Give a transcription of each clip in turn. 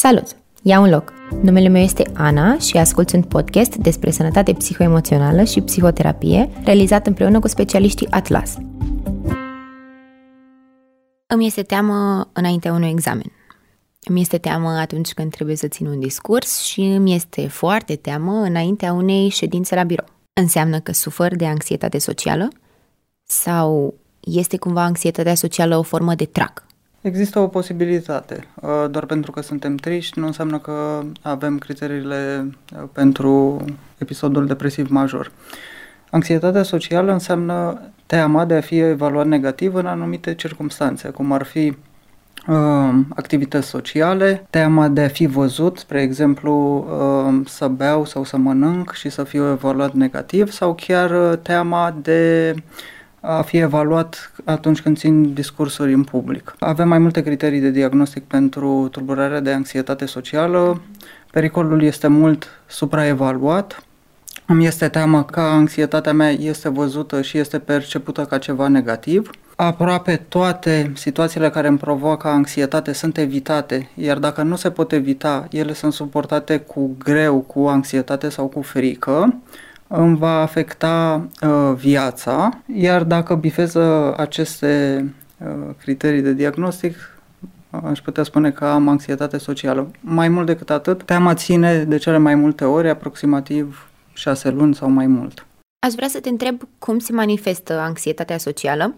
Salut! Ia un loc! Numele meu este Ana și ascult un podcast despre sănătate psihoemoțională și psihoterapie realizat împreună cu specialiștii Atlas. Îmi este teamă înaintea unui examen. Îmi este teamă atunci când trebuie să țin un discurs și îmi este foarte teamă înaintea unei ședințe la birou. Înseamnă că sufăr de anxietate socială? Sau este cumva anxietatea socială o formă de trac? Există o posibilitate. Uh, doar pentru că suntem triști nu înseamnă că avem criteriile uh, pentru episodul depresiv major. Anxietatea socială înseamnă teama de a fi evaluat negativ în anumite circunstanțe, cum ar fi uh, activități sociale, teama de a fi văzut, spre exemplu, uh, să beau sau să mănânc și să fiu evaluat negativ, sau chiar uh, teama de uh, a fi evaluat atunci când țin discursuri în public. Avem mai multe criterii de diagnostic pentru tulburarea de anxietate socială. Pericolul este mult supraevaluat. Îmi este teamă că anxietatea mea este văzută și este percepută ca ceva negativ. Aproape toate situațiile care îmi provoacă anxietate sunt evitate, iar dacă nu se pot evita, ele sunt suportate cu greu, cu anxietate sau cu frică îmi va afecta uh, viața, iar dacă bifeză aceste uh, criterii de diagnostic, aș putea spune că am anxietate socială. Mai mult decât atât, teama ține de cele mai multe ori, aproximativ șase luni sau mai mult. Aș vrea să te întreb cum se manifestă anxietatea socială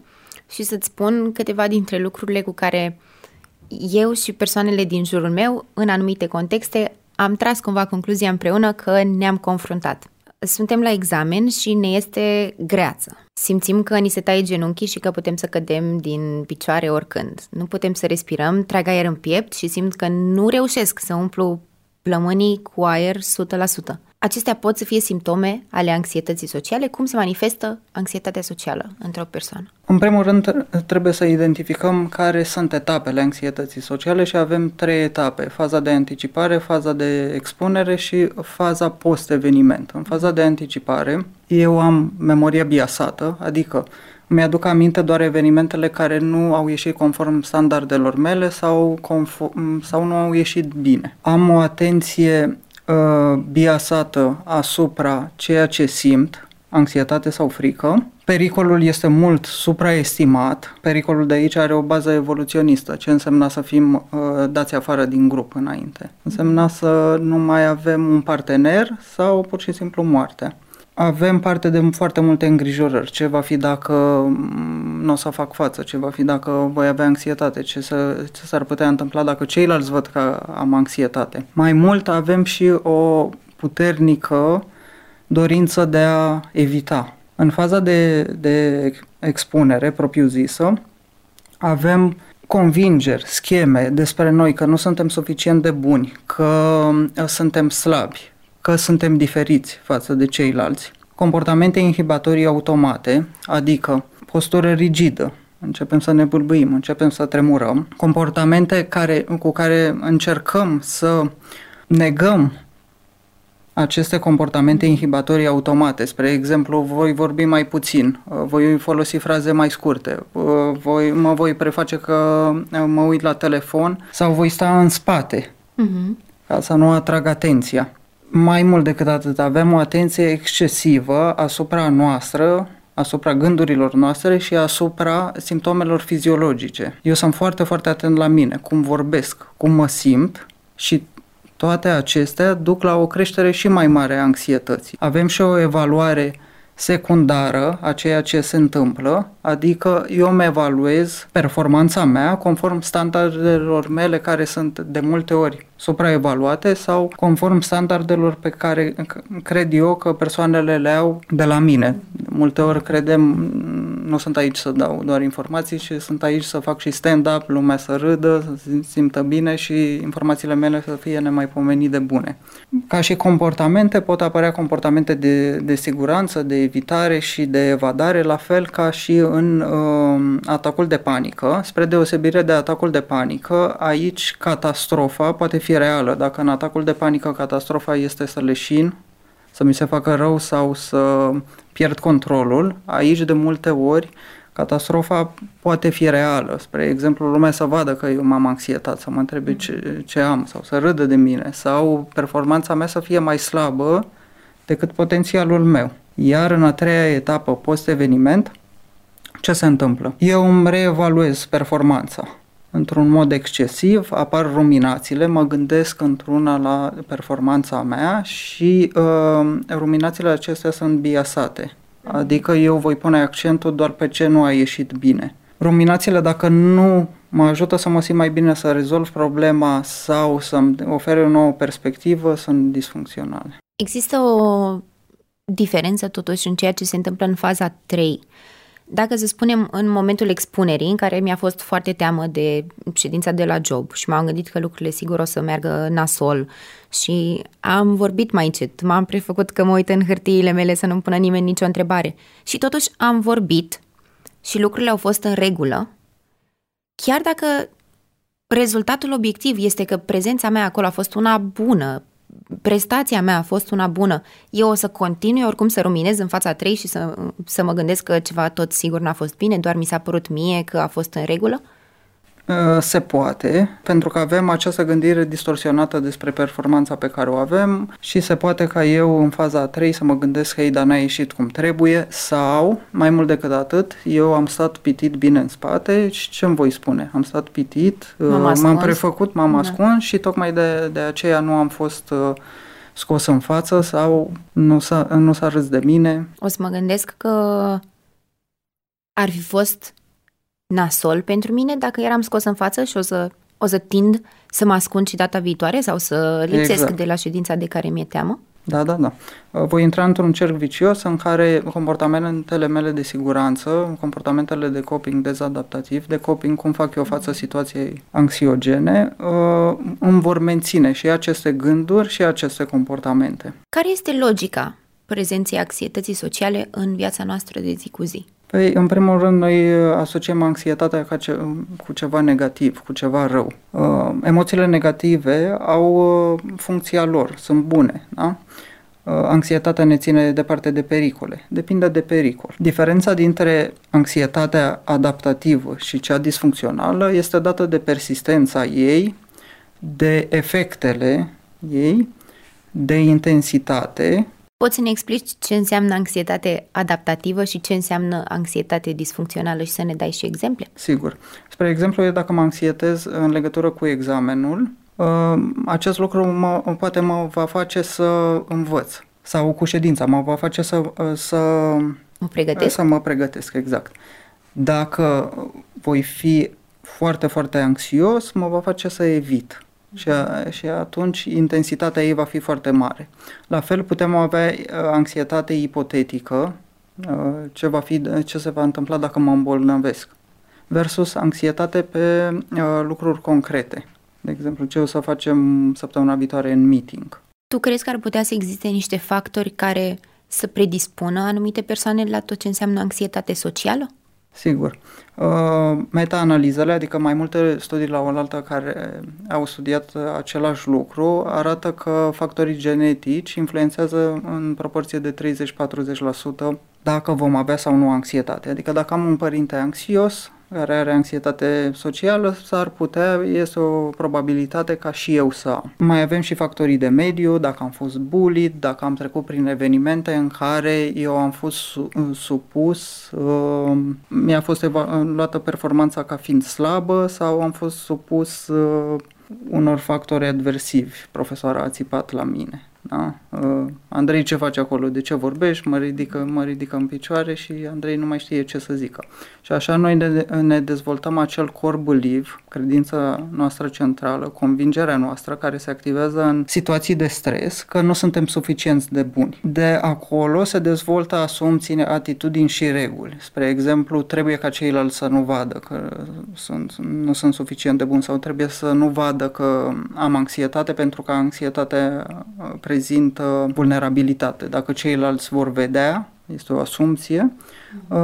și să-ți spun câteva dintre lucrurile cu care eu și persoanele din jurul meu, în anumite contexte, am tras cumva concluzia împreună că ne-am confruntat. Suntem la examen și ne este greață. Simțim că ni se taie genunchii și că putem să cădem din picioare oricând. Nu putem să respirăm, trag aer în piept și simt că nu reușesc să umplu plămânii cu aer 100%. Acestea pot să fie simptome ale anxietății sociale. Cum se manifestă anxietatea socială într-o persoană? În primul rând, trebuie să identificăm care sunt etapele anxietății sociale și avem trei etape. Faza de anticipare, faza de expunere și faza post-eveniment. În faza de anticipare, eu am memoria biasată, adică mi-aduc aminte doar evenimentele care nu au ieșit conform standardelor mele sau, conform, sau nu au ieșit bine. Am o atenție uh, biasată asupra ceea ce simt, anxietate sau frică. Pericolul este mult supraestimat. Pericolul de aici are o bază evoluționistă. Ce însemna să fim uh, dați afară din grup înainte? Însemna să nu mai avem un partener sau pur și simplu moartea avem parte de foarte multe îngrijorări. Ce va fi dacă mm, nu o să fac față? Ce va fi dacă voi avea anxietate? Ce, să, ce s-ar putea întâmpla dacă ceilalți văd că am anxietate? Mai mult avem și o puternică dorință de a evita. În faza de, de expunere propriu-zisă, avem convingeri, scheme despre noi că nu suntem suficient de buni, că suntem slabi, că suntem diferiți față de ceilalți. Comportamente inhibitorii automate, adică postură rigidă, începem să ne bâlbâim, începem să tremurăm, comportamente care, cu care încercăm să negăm aceste comportamente inhibitorii automate. Spre exemplu, voi vorbi mai puțin, voi folosi fraze mai scurte, voi, mă voi preface că mă uit la telefon sau voi sta în spate uh-huh. ca să nu atrag atenția mai mult decât atât, avem o atenție excesivă asupra noastră, asupra gândurilor noastre și asupra simptomelor fiziologice. Eu sunt foarte, foarte atent la mine, cum vorbesc, cum mă simt și toate acestea duc la o creștere și mai mare a anxietății. Avem și o evaluare secundară a ceea ce se întâmplă, adică eu îmi evaluez performanța mea conform standardelor mele care sunt de multe ori supraevaluate sau conform standardelor pe care cred eu că persoanele le au de la mine. De multe ori credem, nu sunt aici să dau doar informații, ci sunt aici să fac și stand-up, lumea să râdă, să se simtă bine și informațiile mele să fie nemaipomenit de bune. Ca și comportamente pot apărea comportamente de, de siguranță, de evitare și de evadare, la fel ca și în uh, atacul de panică. Spre deosebire de atacul de panică, aici catastrofa poate fi reală. Dacă în atacul de panică catastrofa este să leșin, să mi se facă rău sau să pierd controlul, aici de multe ori Catastrofa poate fi reală. Spre exemplu, lumea să vadă că eu m-am anxietat, să mă întrebe ce, ce am sau să râdă de mine sau performanța mea să fie mai slabă decât potențialul meu. Iar în a treia etapă, post-eveniment, ce se întâmplă? Eu îmi reevaluez performanța. Într-un mod excesiv apar ruminațiile, mă gândesc într-una la performanța mea și uh, ruminațiile acestea sunt biasate. Adică eu voi pune accentul doar pe ce nu a ieșit bine. Ruminațiile, dacă nu mă ajută să mă simt mai bine să rezolv problema sau să-mi ofere o nouă perspectivă, sunt disfuncționale. Există o diferență totuși în ceea ce se întâmplă în faza 3. Dacă să spunem în momentul expunerii, în care mi-a fost foarte teamă de ședința de la job și m-am gândit că lucrurile sigur o să meargă nasol și am vorbit mai încet, m-am prefăcut că mă uit în hârtiile mele să nu-mi pună nimeni nicio întrebare. Și totuși am vorbit și lucrurile au fost în regulă, chiar dacă rezultatul obiectiv este că prezența mea acolo a fost una bună, prestația mea a fost una bună, eu o să continui oricum să ruminez în fața trei și să, să mă gândesc că ceva tot sigur n-a fost bine, doar mi s-a părut mie că a fost în regulă? Uh, se poate, pentru că avem această gândire distorsionată despre performanța pe care o avem și se poate ca eu în faza a 3 să mă gândesc că ei, dar n-a ieșit cum trebuie sau, mai mult decât atât, eu am stat pitit bine în spate și ce îmi voi spune? Am stat pitit, m-am, uh, m-am prefăcut, m-am da. ascuns și tocmai de, de aceea nu am fost uh, scos în față sau nu s-a, nu s-a râs de mine. O să mă gândesc că ar fi fost nasol pentru mine dacă eram scos în față și o să, o să tind să mă ascund și data viitoare sau să lipsesc exact. de la ședința de care mi-e teamă? Da, da, da. Voi intra într-un cerc vicios în care comportamentele mele de siguranță, comportamentele de coping dezadaptativ, de coping cum fac eu față situației anxiogene, uh, îmi vor menține și aceste gânduri și aceste comportamente. Care este logica prezenței anxietății sociale în viața noastră de zi cu zi? Păi, în primul rând, noi uh, asociem anxietatea ca ce, cu ceva negativ, cu ceva rău. Uh, emoțiile negative au uh, funcția lor, sunt bune, da? Uh, anxietatea ne ține departe de pericole. Depinde de pericol. Diferența dintre anxietatea adaptativă și cea disfuncțională este dată de persistența ei, de efectele ei, de intensitate Poți să ne explici ce înseamnă anxietate adaptativă și ce înseamnă anxietate disfuncțională și să ne dai și exemple? Sigur. Spre exemplu, eu dacă mă anxietez în legătură cu examenul, uh, acest lucru mă, poate mă va face să învăț sau cu ședința mă va face să, uh, să mă pregătesc. Să mă pregătesc, exact. Dacă voi fi foarte, foarte anxios, mă va face să evit și, a, și atunci intensitatea ei va fi foarte mare. La fel putem avea uh, anxietate ipotetică, uh, ce, va fi, ce se va întâmpla dacă mă îmbolnăvesc, versus anxietate pe uh, lucruri concrete. De exemplu, ce o să facem săptămâna viitoare în meeting. Tu crezi că ar putea să existe niște factori care să predispună anumite persoane la tot ce înseamnă anxietate socială? Sigur. Uh, meta-analizele, adică mai multe studii la oaltă care au studiat același lucru, arată că factorii genetici influențează în proporție de 30-40% dacă vom avea sau nu anxietate. Adică dacă am un părinte anxios, care are anxietate socială, s-ar putea, este o probabilitate ca și eu să am. Mai avem și factorii de mediu, dacă am fost bullied, dacă am trecut prin evenimente în care eu am fost supus, uh, mi-a fost luată performanța ca fiind slabă sau am fost supus uh, unor factori adversivi. Profesoara a țipat la mine. Da? Uh, Andrei ce face acolo? De ce vorbești? Mă ridică, mă ridică în picioare și Andrei nu mai știe ce să zică. Și așa noi ne, ne dezvoltăm acel core belief, credința noastră centrală, convingerea noastră care se activează în situații de stres, că nu suntem suficienți de buni. De acolo se dezvoltă asumții, atitudini și reguli. Spre exemplu, trebuie ca ceilalți să nu vadă că sunt, nu sunt suficient de bun sau trebuie să nu vadă că am anxietate pentru că anxietatea prezintă vulnerabilitate. Dacă ceilalți vor vedea, este o asumție, uh,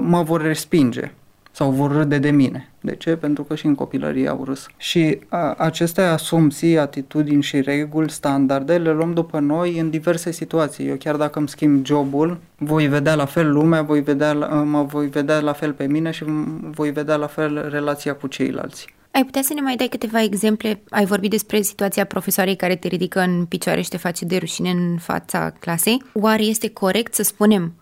mă vor respinge. sau vor râde de mine. De ce? Pentru că și în copilărie au râs. Și a, aceste asumții, atitudini și reguli, standarde, le luăm după noi în diverse situații. Eu chiar dacă îmi schimb jobul, voi vedea la fel lumea, voi vedea, mă voi vedea la fel pe mine și voi vedea la fel relația cu ceilalți. Ai putea să ne mai dai câteva exemple? Ai vorbit despre situația profesoarei care te ridică în picioare și te face de rușine în fața clasei. Oare este corect să spunem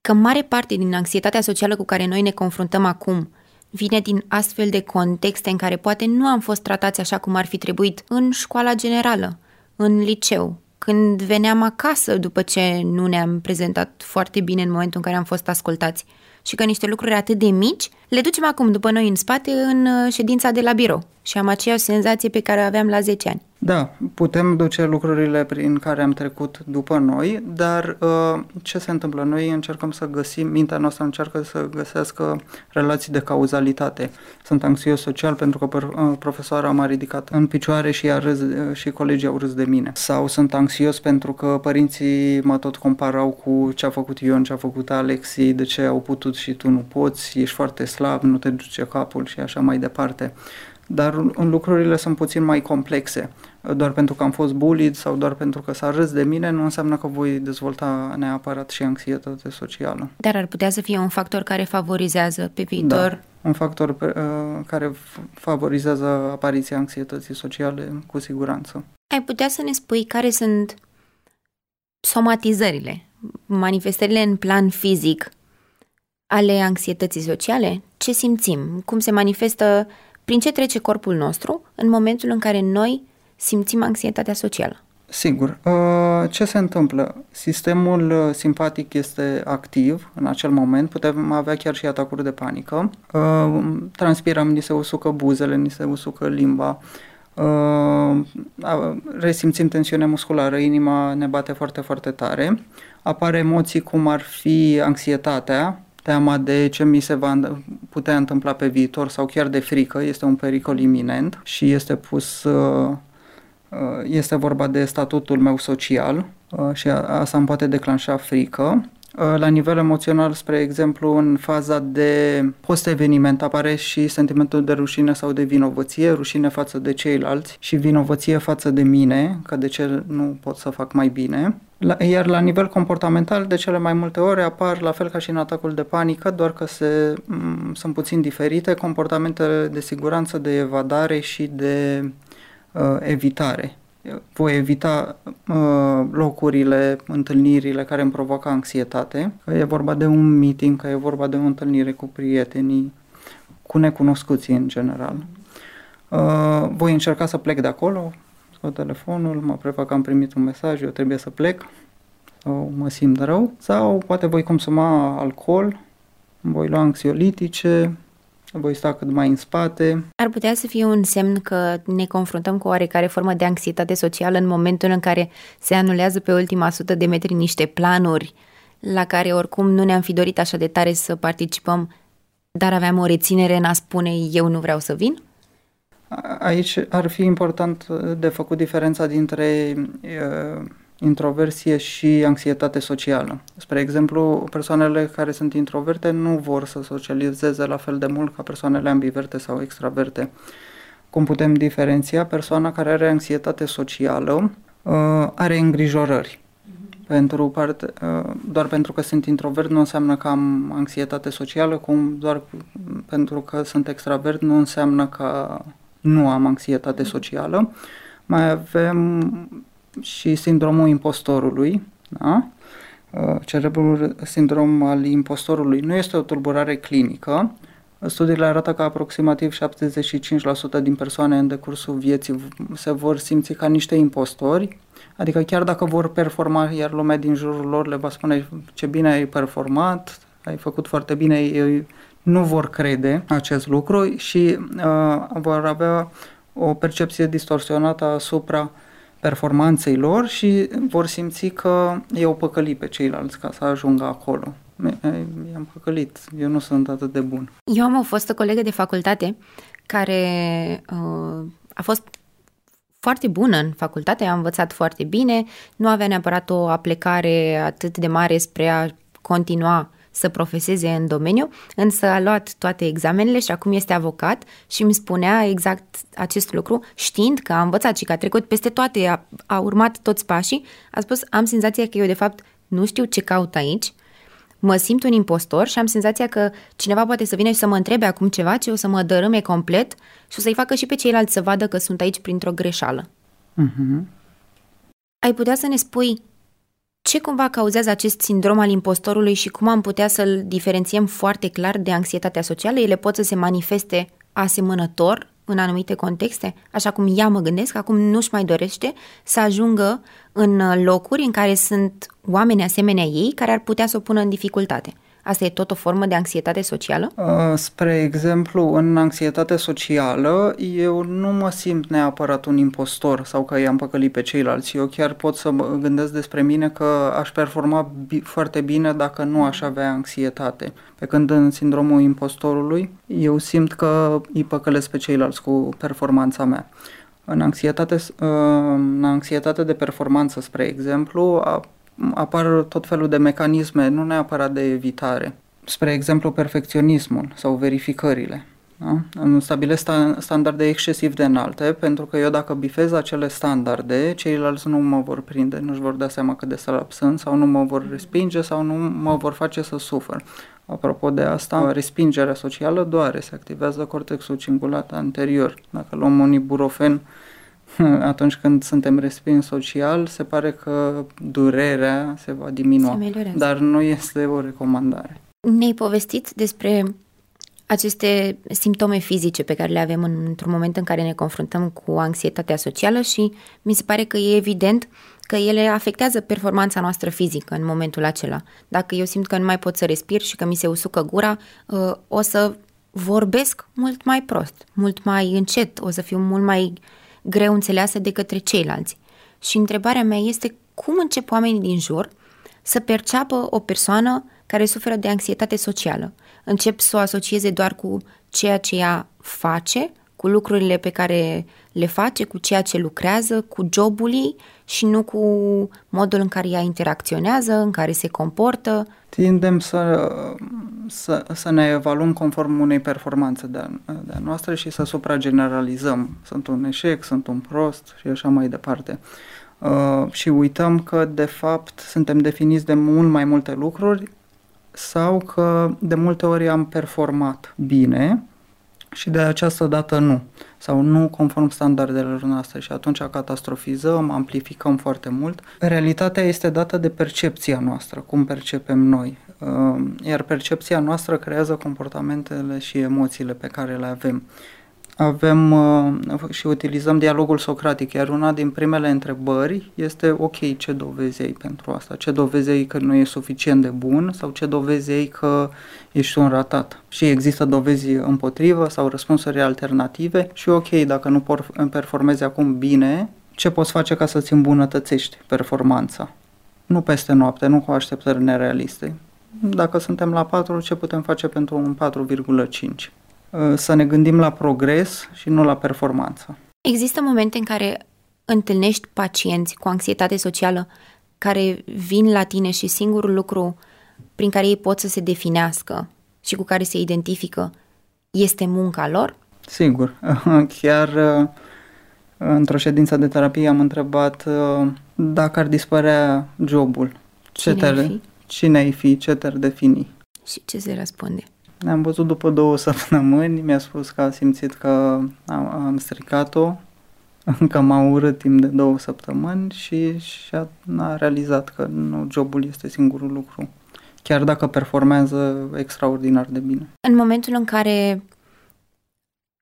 că mare parte din anxietatea socială cu care noi ne confruntăm acum vine din astfel de contexte în care poate nu am fost tratați așa cum ar fi trebuit în școala generală, în liceu, când veneam acasă după ce nu ne-am prezentat foarte bine în momentul în care am fost ascultați și că niște lucruri atât de mici le ducem acum după noi în spate în uh, ședința de la birou și am aceeași senzație pe care o aveam la 10 ani. Da, putem duce lucrurile prin care am trecut după noi, dar uh, ce se întâmplă? Noi încercăm să găsim, mintea noastră încearcă să găsească relații de cauzalitate. Sunt anxios social pentru că uh, profesoara m-a ridicat în picioare și, a râs, uh, și colegii au râs de mine. Sau sunt anxios pentru că părinții mă tot comparau cu ce a făcut Ion, ce a făcut Alexi, de ce au putut și tu nu poți, ești foarte slab, nu te duce capul și așa mai departe dar lucrurile sunt puțin mai complexe. Doar pentru că am fost bullied sau doar pentru că s-a râs de mine nu înseamnă că voi dezvolta neapărat și anxietate socială. Dar ar putea să fie un factor care favorizează pe viitor? Da, un factor uh, care favorizează apariția anxietății sociale cu siguranță. Ai putea să ne spui care sunt somatizările, manifestările în plan fizic ale anxietății sociale? Ce simțim? Cum se manifestă prin ce trece corpul nostru în momentul în care noi simțim anxietatea socială. Sigur. Uh, ce se întâmplă? Sistemul uh, simpatic este activ în acel moment, putem avea chiar și atacuri de panică, uh, transpirăm, ni se usucă buzele, ni se usucă limba, resimțim tensiune musculară, inima ne bate foarte, foarte tare, apar emoții cum ar fi anxietatea, teama de ce mi se va putea întâmpla pe viitor sau chiar de frică, este un pericol iminent și este pus, uh, uh, este vorba de statutul meu social uh, și asta îmi poate declanșa frică. La nivel emoțional, spre exemplu, în faza de post-eveniment apare și sentimentul de rușine sau de vinovăție, rușine față de ceilalți și vinovăție față de mine, că de ce nu pot să fac mai bine. La, iar la nivel comportamental, de cele mai multe ori apar, la fel ca și în atacul de panică, doar că se, m- sunt puțin diferite, comportamentele de siguranță, de evadare și de uh, evitare. Voi evita uh, locurile, întâlnirile care îmi provoacă anxietate, că e vorba de un meeting, că e vorba de o întâlnire cu prietenii, cu necunoscuții în general. Uh, voi încerca să plec de acolo, scot telefonul, mă prefac că am primit un mesaj, eu trebuie să plec sau mă simt rău sau poate voi consuma alcool, voi lua anxiolitice, voi sta cât mai în spate. Ar putea să fie un semn că ne confruntăm cu oarecare formă de anxietate socială în momentul în care se anulează pe ultima sută de metri niște planuri la care oricum nu ne-am fi dorit așa de tare să participăm, dar aveam o reținere în a spune eu nu vreau să vin? Aici ar fi important de făcut diferența dintre uh, introversie și anxietate socială. Spre exemplu, persoanele care sunt introverte nu vor să socializeze la fel de mult ca persoanele ambiverte sau extraverte. Cum putem diferenția? Persoana care are anxietate socială uh, are îngrijorări. Pentru parte, uh, doar pentru că sunt introvert nu înseamnă că am anxietate socială, cum doar pentru că sunt extravert nu înseamnă că nu am anxietate socială. Mai avem și sindromul impostorului, da? Uh, cerebrul sindrom al impostorului nu este o tulburare clinică. Studiile arată că aproximativ 75% din persoane în decursul vieții se vor simți ca niște impostori, adică chiar dacă vor performa, iar lumea din jurul lor le va spune ce bine ai performat, ai făcut foarte bine, ei nu vor crede acest lucru și uh, vor avea o percepție distorsionată asupra performanței lor și vor simți că eu păcălit pe ceilalți ca să ajungă acolo. I-am păcălit, eu nu sunt atât de bun. Eu am o fostă colegă de facultate care uh, a fost foarte bună în facultate, a învățat foarte bine, nu avea neapărat o aplecare atât de mare spre a continua să profeseze în domeniu, însă a luat toate examenele și acum este avocat și îmi spunea exact acest lucru, știind că a învățat și că a trecut peste toate, a, a urmat toți pașii, a spus, am senzația că eu de fapt nu știu ce caut aici, mă simt un impostor și am senzația că cineva poate să vină și să mă întrebe acum ceva ce o să mă dărâme complet și o să-i facă și pe ceilalți să vadă că sunt aici printr-o greșeală. Uh-huh. Ai putea să ne spui ce cumva cauzează acest sindrom al impostorului și cum am putea să-l diferențiem foarte clar de anxietatea socială? Ele pot să se manifeste asemănător în anumite contexte, așa cum ea mă gândesc, acum nu-și mai dorește să ajungă în locuri în care sunt oameni asemenea ei care ar putea să o pună în dificultate. Asta e tot o formă de anxietate socială? Uh, spre exemplu, în anxietate socială, eu nu mă simt neapărat un impostor sau că i-am păcălit pe ceilalți. Eu chiar pot să mă gândesc despre mine că aș performa bi- foarte bine dacă nu aș avea anxietate. Pe când în sindromul impostorului, eu simt că îi păcălesc pe ceilalți cu performanța mea. În anxietate, uh, în anxietate de performanță, spre exemplu, apar tot felul de mecanisme, nu neapărat de evitare. Spre exemplu, perfecționismul sau verificările. Da? Îmi stabilesc standarde excesiv de înalte, pentru că eu dacă bifez acele standarde, ceilalți nu mă vor prinde, nu-și vor da seama cât de slab sunt sau nu mă vor respinge sau nu mă vor face să sufăr. Apropo de asta, respingerea socială doare, se activează cortexul cingulat anterior. Dacă luăm un iburofen, atunci când suntem respins social, se pare că durerea se va diminua, se dar nu este o recomandare. Ne-ai povestit despre aceste simptome fizice pe care le avem într-un moment în care ne confruntăm cu anxietatea socială și mi se pare că e evident că ele afectează performanța noastră fizică în momentul acela. Dacă eu simt că nu mai pot să respir și că mi se usucă gura, uh, o să vorbesc mult mai prost, mult mai încet, o să fiu mult mai greu înțeleasă de către ceilalți. Și întrebarea mea este cum încep oamenii din jur să perceapă o persoană care suferă de anxietate socială. Încep să o asocieze doar cu ceea ce ea face, cu lucrurile pe care le face, cu ceea ce lucrează, cu jobul ei și nu cu modul în care ea interacționează, în care se comportă. Tindem să, să, să ne evaluăm conform unei performanțe de-a, de-a noastră și să suprageneralizăm. Sunt un eșec, sunt un prost și așa mai departe. Uh, și uităm că, de fapt, suntem definiți de mult mai multe lucruri sau că de multe ori am performat bine și de această dată nu, sau nu conform standardelor noastre. Și atunci catastrofizăm, amplificăm foarte mult. Realitatea este dată de percepția noastră, cum percepem noi, uh, iar percepția noastră creează comportamentele și emoțiile pe care le avem avem uh, și utilizăm dialogul socratic, iar una din primele întrebări este ok, ce dovezi ai pentru asta? Ce dovezi ai că nu e suficient de bun sau ce dovezi ai că ești un ratat? Și există dovezi împotrivă sau răspunsuri alternative și ok, dacă nu performezi acum bine, ce poți face ca să-ți îmbunătățești performanța? Nu peste noapte, nu cu așteptări nerealiste. Dacă suntem la 4, ce putem face pentru un 4,5? Uh, să ne gândim la progres și nu la performanță. Există momente în care întâlnești pacienți cu anxietate socială care vin la tine și singurul lucru prin care ei pot să se definească și cu care se identifică este munca lor? Sigur. Chiar uh, într-o ședință de terapie am întrebat uh, dacă ar dispărea jobul. Ce cine, te, fi? cine ai fi? Ce te-ar defini? Și ce se răspunde? Ne-am văzut după două săptămâni, mi-a spus că a simțit că am, am stricat-o, că m-a urât timp de două săptămâni și, și a, a realizat că nu, jobul este singurul lucru, chiar dacă performează extraordinar de bine. În momentul în care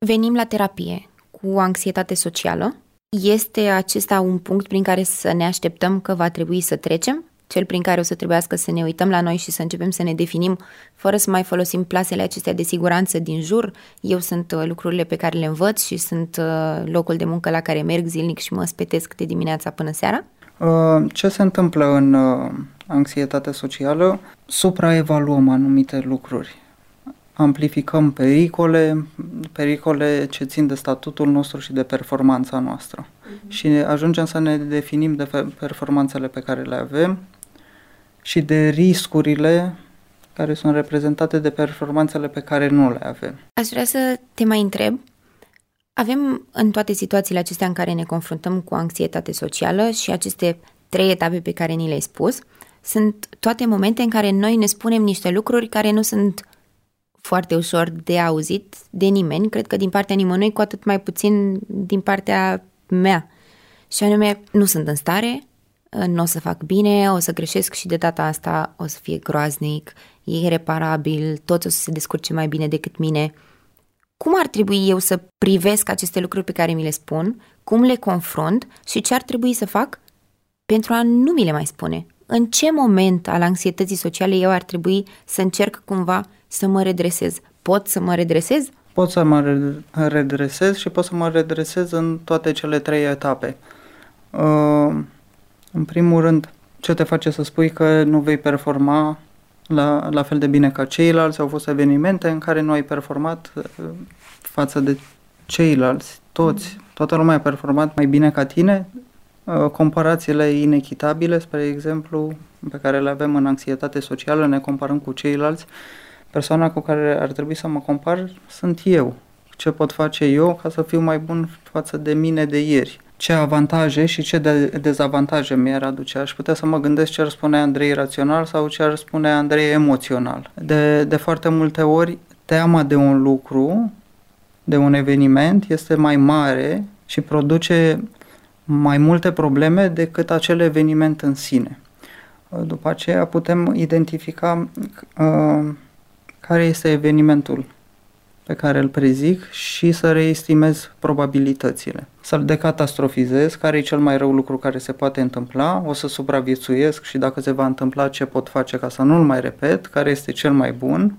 venim la terapie cu anxietate socială, este acesta un punct prin care să ne așteptăm că va trebui să trecem? Cel prin care o să trebuiască să ne uităm la noi și să începem să ne definim fără să mai folosim plasele acestea de siguranță din jur. Eu sunt uh, lucrurile pe care le învăț și sunt uh, locul de muncă la care merg zilnic și mă spetesc de dimineața până seara. Uh, ce se întâmplă în anxietate socială? Supraevaluăm anumite lucruri. Amplificăm pericole, pericole ce țin de statutul nostru și de performanța noastră. Uh-huh. Și ajungem să ne definim de performanțele pe care le avem și de riscurile care sunt reprezentate de performanțele pe care nu le avem. Aș vrea să te mai întreb, avem în toate situațiile acestea în care ne confruntăm cu anxietate socială și aceste trei etape pe care ni le-ai spus, sunt toate momente în care noi ne spunem niște lucruri care nu sunt foarte ușor de auzit de nimeni, cred că din partea nimănui, cu atât mai puțin din partea mea. Și anume, nu sunt în stare, nu o să fac bine, o să greșesc și de data asta o să fie groaznic, e irreparabil, toți o să se descurce mai bine decât mine. Cum ar trebui eu să privesc aceste lucruri pe care mi le spun, cum le confrunt și ce ar trebui să fac pentru a nu mi le mai spune? În ce moment al anxietății sociale eu ar trebui să încerc cumva să mă redresez? Pot să mă redresez? Pot să mă redresez și pot să mă redresez în toate cele trei etape. Uh, în primul rând, ce te face să spui că nu vei performa la, la fel de bine ca ceilalți? Au fost evenimente în care nu ai performat uh, față de ceilalți, toți, toată lumea a performat mai bine ca tine, uh, comparațiile inechitabile, spre exemplu, pe care le avem în anxietate socială, ne comparăm cu ceilalți, persoana cu care ar trebui să mă compar sunt eu. Ce pot face eu ca să fiu mai bun față de mine de ieri? Ce avantaje și ce de- dezavantaje mi-ar aduce? Aș putea să mă gândesc ce ar spune Andrei rațional sau ce ar spune Andrei emoțional. De, de foarte multe ori, teama de un lucru, de un eveniment, este mai mare și produce mai multe probleme decât acel eveniment în sine. După aceea putem identifica uh, care este evenimentul pe care îl prezic și să reestimez probabilitățile. Să-l decatastrofizez, care e cel mai rău lucru care se poate întâmpla, o să supraviețuiesc și dacă se va întâmpla ce pot face ca să nu-l mai repet, care este cel mai bun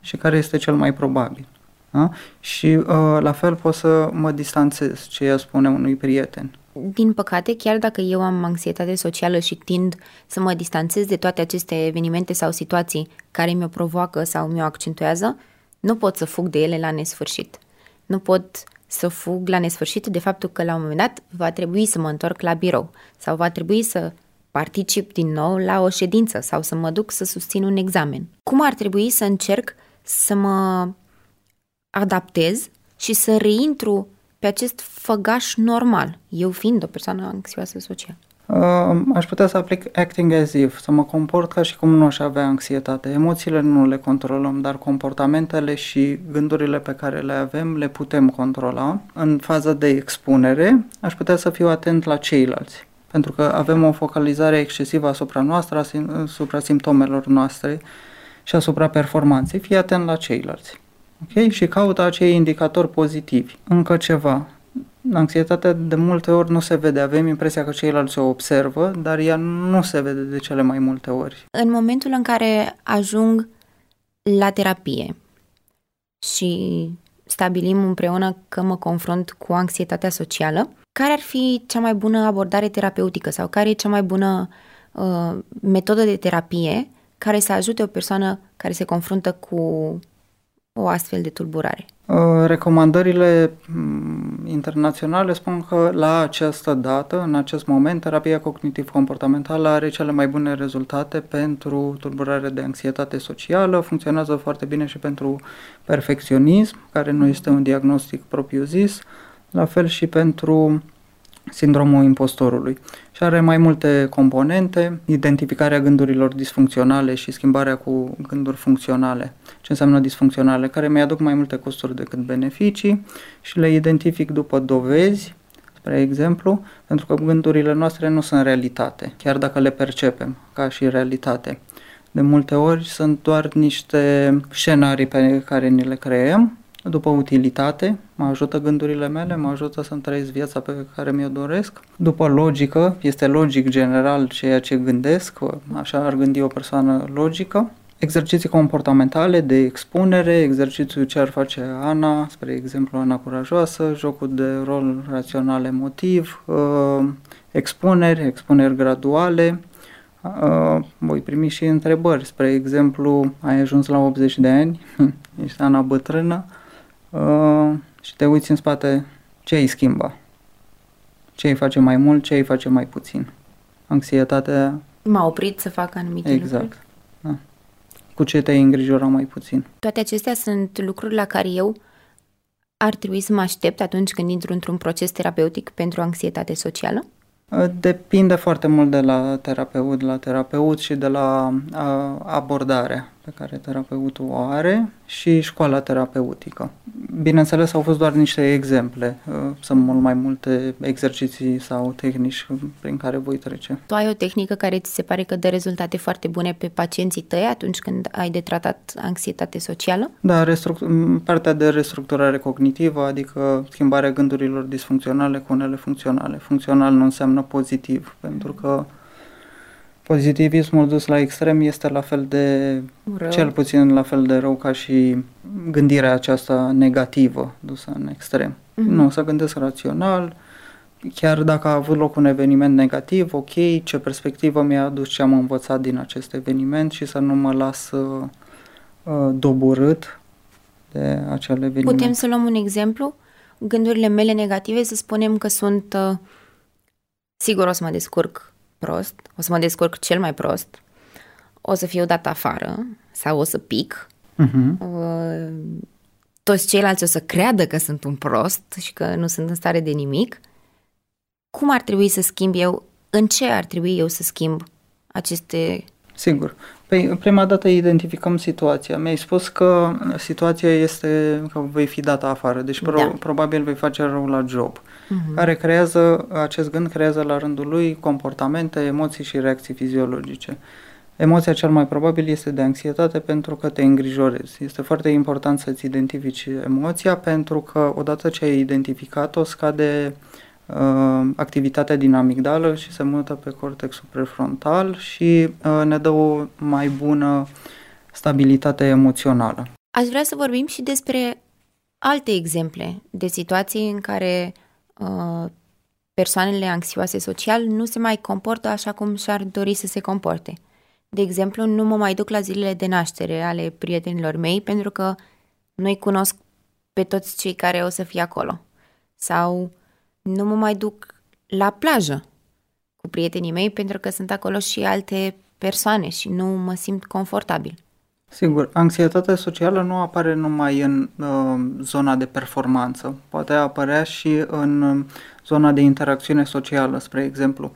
și care este cel mai probabil. Da? Și uh, la fel pot să mă distanțez, ce ea spune unui prieten. Din păcate, chiar dacă eu am anxietate socială și tind să mă distanțez de toate aceste evenimente sau situații care mi-o provoacă sau mi-o accentuează, nu pot să fug de ele la nesfârșit. Nu pot să fug la nesfârșit de faptul că la un moment dat va trebui să mă întorc la birou sau va trebui să particip din nou la o ședință sau să mă duc să susțin un examen. Cum ar trebui să încerc să mă adaptez și să reintru pe acest făgaș normal, eu fiind o persoană anxioasă social. Uh, aș putea să aplic acting as if, să mă comport ca și cum nu aș avea anxietate. Emoțiile nu le controlăm, dar comportamentele și gândurile pe care le avem le putem controla. În faza de expunere, aș putea să fiu atent la ceilalți, pentru că avem o focalizare excesivă asupra noastră, asupra simptomelor noastre și asupra performanței. Fii atent la ceilalți. Ok? Și caută acei indicatori pozitivi. Încă ceva. Anxietatea de multe ori nu se vede. Avem impresia că ceilalți o observă, dar ea nu se vede de cele mai multe ori. În momentul în care ajung la terapie și stabilim împreună că mă confrunt cu anxietatea socială, care ar fi cea mai bună abordare terapeutică sau care e cea mai bună uh, metodă de terapie care să ajute o persoană care se confruntă cu o astfel de tulburare? Uh, recomandările mm, internaționale spun că la această dată, în acest moment, terapia cognitiv-comportamentală are cele mai bune rezultate pentru tulburare de anxietate socială, funcționează foarte bine și pentru perfecționism, care nu este un diagnostic propriu-zis, la fel și pentru sindromul impostorului. Și are mai multe componente, identificarea gândurilor disfuncționale și schimbarea cu gânduri funcționale. Ce înseamnă disfuncționale? Care mi-aduc mai multe costuri decât beneficii și le identific după dovezi, spre exemplu, pentru că gândurile noastre nu sunt realitate, chiar dacă le percepem ca și realitate. De multe ori sunt doar niște scenarii pe care ni le creăm după utilitate, mă ajută gândurile mele, mă ajută să-mi trăiesc viața pe care mi-o doresc. După logică, este logic general ceea ce gândesc, așa ar gândi o persoană logică. Exerciții comportamentale de expunere, exercițiul ce ar face Ana, spre exemplu Ana Curajoasă, jocul de rol rațional emotiv, uh, expuneri, expuneri graduale, uh, voi primi și întrebări, spre exemplu, ai ajuns la 80 de ani, ești Ana bătrână, uh, și te uiți în spate ce îi schimba, ce îi face mai mult, ce îi face mai puțin. Anxietatea... M-a oprit să fac anumite exact. lucruri. Da. cu ce te-ai îngrijora mai puțin. Toate acestea sunt lucruri la care eu ar trebui să mă aștept atunci când intru într-un proces terapeutic pentru anxietate socială? Depinde foarte mult de la terapeut la terapeut și de la abordarea pe care terapeutul o are și școala terapeutică. Bineînțeles, au fost doar niște exemple. Uh, sunt mult mai multe exerciții sau tehnici prin care voi trece. Tu ai o tehnică care ți se pare că dă rezultate foarte bune pe pacienții tăi atunci când ai de tratat anxietate socială? Da, partea de restructurare cognitivă, adică schimbarea gândurilor disfuncționale cu unele funcționale. Funcțional nu înseamnă pozitiv, pentru că pozitivismul dus la extrem este la fel de, rău. cel puțin la fel de rău ca și gândirea aceasta negativă dusă în extrem. Mm-hmm. Nu, să gândesc rațional, chiar dacă a avut loc un eveniment negativ, ok, ce perspectivă mi-a adus ce am învățat din acest eveniment și să nu mă las uh, doborât de acel eveniment. Putem să luăm un exemplu? Gândurile mele negative să spunem că sunt uh, sigur o să mă descurc prost, o să mă descurc cel mai prost, o să fiu dat afară sau o să pic. Uh-huh. Toți ceilalți o să creadă că sunt un prost și că nu sunt în stare de nimic. Cum ar trebui să schimb eu? În ce ar trebui eu să schimb aceste Sigur. Păi, prima dată identificăm situația. Mi-ai spus că situația este că vei fi dată afară, deci pro- da. probabil vei face rău la job, uh-huh. care creează, acest gând creează la rândul lui comportamente, emoții și reacții fiziologice. Emoția cel mai probabil este de anxietate pentru că te îngrijorezi. Este foarte important să-ți identifici emoția pentru că odată ce ai identificat-o scade uh, activitatea din amigdală și se mută pe cortexul prefrontal și uh, ne dă o mai bună stabilitate emoțională. Aș vrea să vorbim și despre alte exemple de situații în care uh, persoanele anxioase social nu se mai comportă așa cum și-ar dori să se comporte. De exemplu, nu mă mai duc la zilele de naștere ale prietenilor mei pentru că nu-i cunosc pe toți cei care o să fie acolo. Sau nu mă mai duc la plajă cu prietenii mei pentru că sunt acolo și alte persoane și nu mă simt confortabil. Sigur, anxietatea socială nu apare numai în uh, zona de performanță, poate apărea și în uh, zona de interacțiune socială, spre exemplu.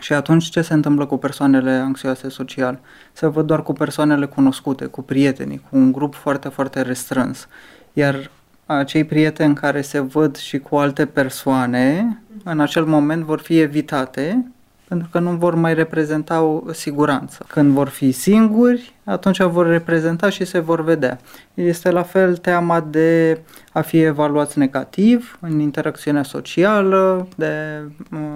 Și atunci ce se întâmplă cu persoanele anxioase social? Se văd doar cu persoanele cunoscute, cu prietenii, cu un grup foarte, foarte restrâns. Iar acei prieteni care se văd și cu alte persoane, în acel moment vor fi evitate pentru că nu vor mai reprezenta o siguranță. Când vor fi singuri, atunci vor reprezenta și se vor vedea. Este la fel teama de a fi evaluați negativ în interacțiunea socială, de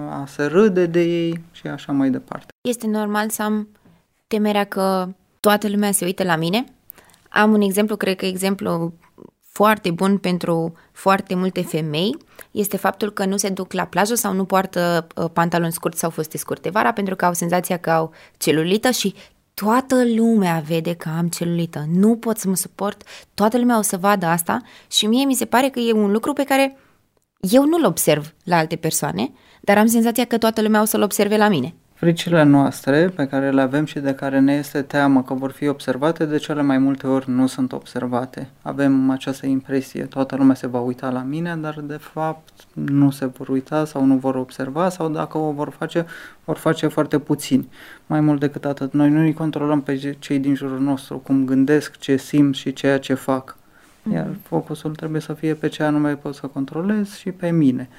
a se râde de ei și așa mai departe. Este normal să am temerea că toată lumea se uită la mine? Am un exemplu, cred că exemplu foarte bun pentru foarte multe femei este faptul că nu se duc la plajă sau nu poartă uh, pantaloni scurți sau fuste scurte vara pentru că au senzația că au celulită și toată lumea vede că am celulită. Nu pot să mă suport, toată lumea o să vadă asta și mie mi se pare că e un lucru pe care eu nu-l observ la alte persoane, dar am senzația că toată lumea o să-l observe la mine. Fricile noastre pe care le avem și de care ne este teamă că vor fi observate, de cele mai multe ori nu sunt observate. Avem această impresie, toată lumea se va uita la mine, dar de fapt nu se vor uita sau nu vor observa sau dacă o vor face, vor face foarte puțin. Mai mult decât atât, noi nu îi controlăm pe cei din jurul nostru, cum gândesc, ce simt și ceea ce fac. Iar mhm. focusul trebuie să fie pe ce anume pot să controlez și pe mine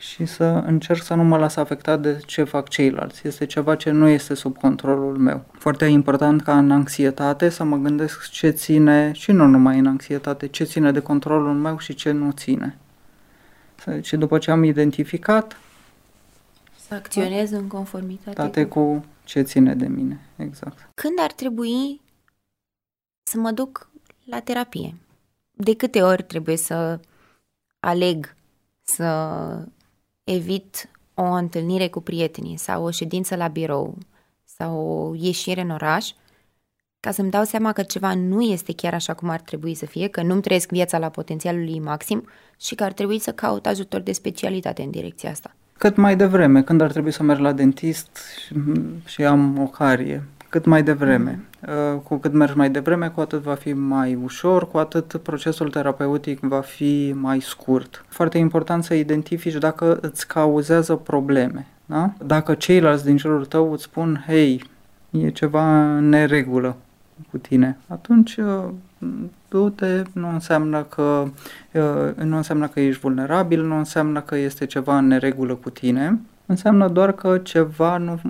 și să încerc să nu mă las afectat de ce fac ceilalți. Este ceva ce nu este sub controlul meu. Foarte important ca în anxietate să mă gândesc ce ține, și nu numai în anxietate, ce ține de controlul meu și ce nu ține. Și după ce am identificat, să acționez în conformitate cu... cu ce ține de mine, exact. Când ar trebui să mă duc la terapie? De câte ori trebuie să aleg să evit o întâlnire cu prietenii sau o ședință la birou sau o ieșire în oraș ca să-mi dau seama că ceva nu este chiar așa cum ar trebui să fie, că nu-mi trăiesc viața la potențialul ei maxim și că ar trebui să caut ajutor de specialitate în direcția asta. Cât mai devreme, când ar trebui să merg la dentist și am o carie, cât mai devreme. Uh, cu cât mergi mai devreme, cu atât va fi mai ușor, cu atât procesul terapeutic va fi mai scurt. Foarte important să identifici dacă îți cauzează probleme. Da? Dacă ceilalți din jurul tău îți spun, hei, e ceva în neregulă cu tine, atunci uh, du-te, nu înseamnă că uh, nu înseamnă că ești vulnerabil, nu înseamnă că este ceva în neregulă cu tine, înseamnă doar că ceva nu,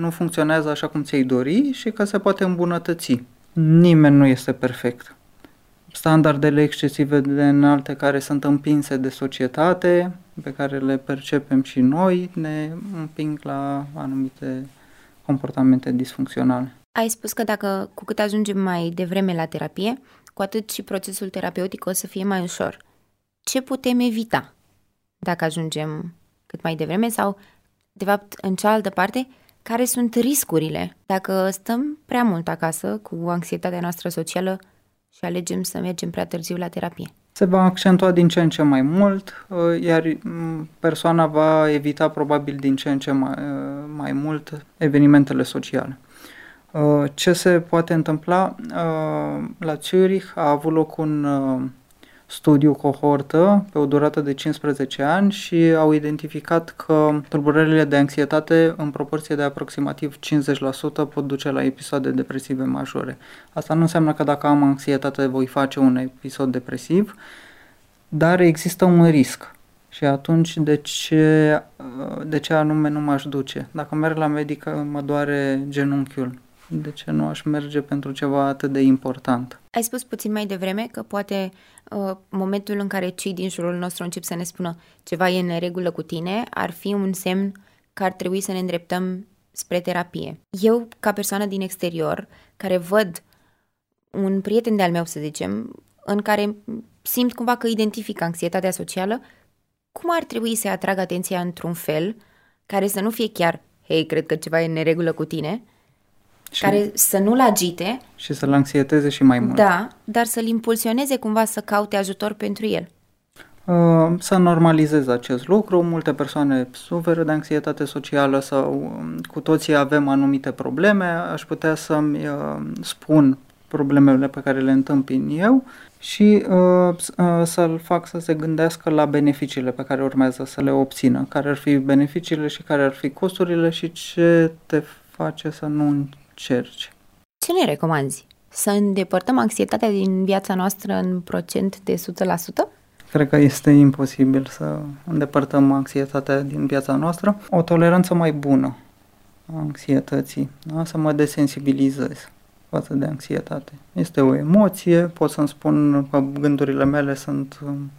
nu funcționează așa cum ți-ai dori și că se poate îmbunătăți. Nimeni nu este perfect. Standardele excesive de înalte care sunt împinse de societate, pe care le percepem și noi, ne împing la anumite comportamente disfuncționale. Ai spus că dacă cu cât ajungem mai devreme la terapie, cu atât și procesul terapeutic o să fie mai ușor. Ce putem evita dacă ajungem cât mai devreme sau, de fapt, în cealaltă parte, care sunt riscurile dacă stăm prea mult acasă cu anxietatea noastră socială și alegem să mergem prea târziu la terapie? Se va accentua din ce în ce mai mult, uh, iar mm, persoana va evita probabil din ce în ce mai, uh, mai mult evenimentele sociale. Uh, ce se poate întâmpla? La Zurich a avut loc un studiu cohortă pe o durată de 15 ani și au identificat că tulburările de anxietate în proporție de aproximativ 50% pot duce la episoade depresive majore. Asta nu înseamnă că dacă am anxietate voi face un episod depresiv, dar există un risc. Și atunci de ce, de ce anume nu m-aș duce? Dacă merg la medic mă doare genunchiul de ce nu aș merge pentru ceva atât de important? Ai spus puțin mai devreme că poate uh, momentul în care cei din jurul nostru încep să ne spună ceva e în neregulă cu tine ar fi un semn că ar trebui să ne îndreptăm spre terapie. Eu, ca persoană din exterior, care văd un prieten de-al meu, să zicem, în care simt cumva că identific anxietatea socială, cum ar trebui să atrag atenția într-un fel care să nu fie chiar, hei, cred că ceva e în neregulă cu tine, și care să nu-l agite. Și să-l anxieteze și mai mult. Da, dar să-l impulsioneze cumva să caute ajutor pentru el. Uh, să normalizeze acest lucru. Multe persoane suferă de anxietate socială sau um, cu toții avem anumite probleme. Aș putea să-mi uh, spun problemele pe care le întâmpin eu și uh, uh, să-l fac să se gândească la beneficiile pe care urmează să le obțină, care ar fi beneficiile și care ar fi costurile și ce te face să nu cerci. Ce ne recomanzi? Să îndepărtăm anxietatea din viața noastră în procent de 100%? Cred că este imposibil să îndepărtăm anxietatea din viața noastră. O toleranță mai bună a anxietății, da? să mă desensibilizez față de anxietate. Este o emoție, pot să-mi spun că gândurile mele sunt um,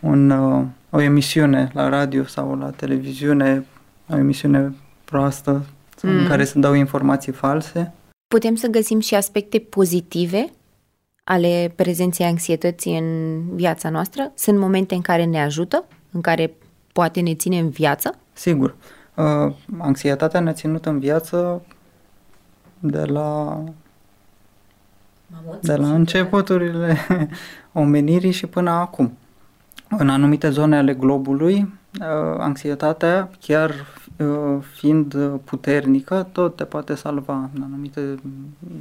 un, uh, o emisiune la radio sau la televiziune, o emisiune proastă mm. în care se dau informații false. Putem să găsim și aspecte pozitive ale prezenței anxietății în viața noastră? Sunt momente în care ne ajută, în care poate ne ține în viață? Sigur. Uh, anxietatea ne-a ținut în viață de la de la începuturile omenirii și până acum. În anumite zone ale globului, uh, anxietatea, chiar Uh, fiind uh, puternică, tot te poate salva în anumite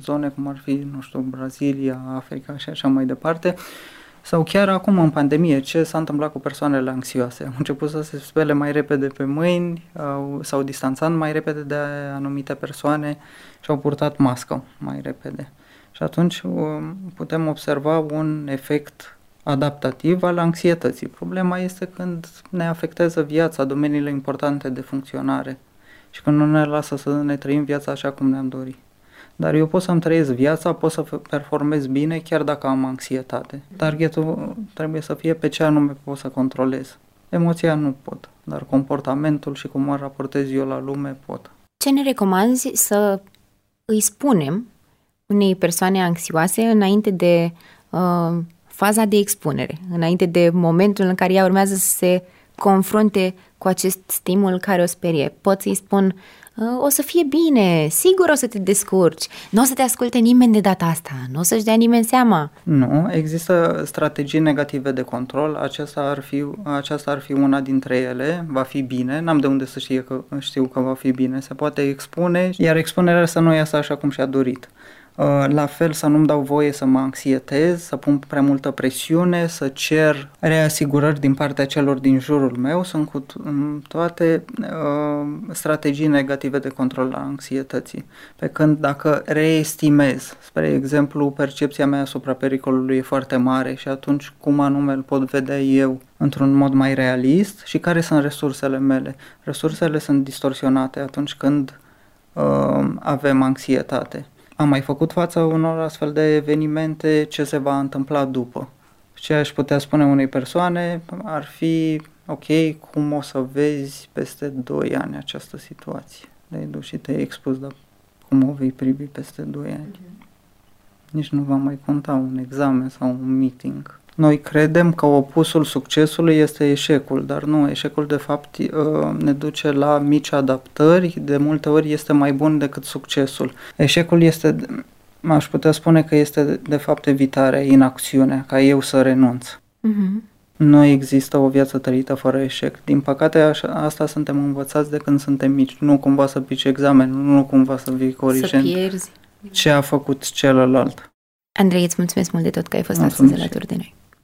zone, cum ar fi, nu știu, Brazilia, Africa și așa mai departe. Sau chiar acum în pandemie, ce s-a întâmplat cu persoanele anxioase? Au început să se spele mai repede pe mâini, au, s-au distanțat mai repede de anumite persoane și au purtat mască mai repede. Și atunci uh, putem observa un efect adaptativ al anxietății. Problema este când ne afectează viața, domeniile importante de funcționare și când nu ne lasă să ne trăim viața așa cum ne-am dorit. Dar eu pot să-mi trăiesc viața, pot să performez bine chiar dacă am anxietate. Targetul trebuie să fie pe ce anume pot să controlez. Emoția nu pot, dar comportamentul și cum mă raportez eu la lume pot. Ce ne recomanzi să îi spunem unei persoane anxioase înainte de uh, faza de expunere, înainte de momentul în care ea urmează să se confrunte cu acest stimul care o sperie. Pot să-i spun, ă, o să fie bine, sigur o să te descurci, nu o să te asculte nimeni de data asta, nu o să-și dea nimeni seama. Nu, există strategii negative de control, aceasta ar fi, aceasta ar fi una dintre ele, va fi bine, n-am de unde să știe că, știu că va fi bine, se poate expune, iar expunerea să nu iasă așa cum și-a dorit. Uh, la fel să nu-mi dau voie să mă anxietez, să pun prea multă presiune, să cer reasigurări din partea celor din jurul meu. Sunt cu toate uh, strategii negative de control a anxietății. Pe când dacă reestimez, spre exemplu, percepția mea asupra pericolului e foarte mare și atunci cum anume îl pot vedea eu într-un mod mai realist și care sunt resursele mele. Resursele sunt distorsionate atunci când uh, avem anxietate am mai făcut față unor astfel de evenimente, ce se va întâmpla după. Ce aș putea spune unei persoane ar fi, ok, cum o să vezi peste 2 ani această situație. Le-ai dus și te-ai expus, dar cum o vei privi peste 2 ani? Mm-hmm. Nici nu va mai conta un examen sau un meeting. Noi credem că opusul succesului este eșecul, dar nu, eșecul de fapt uh, ne duce la mici adaptări, de multe ori este mai bun decât succesul. Eșecul este, aș putea spune că este de fapt evitarea, inacțiunea, ca eu să renunț. Uh-huh. Nu există o viață trăită fără eșec. Din păcate, așa, asta suntem învățați de când suntem mici. Nu cumva să pici examen, nu cumva să vii corigent. Să pierzi. Ce a făcut celălalt. Andrei, îți mulțumesc mult de tot că ai fost astăzi alături de noi.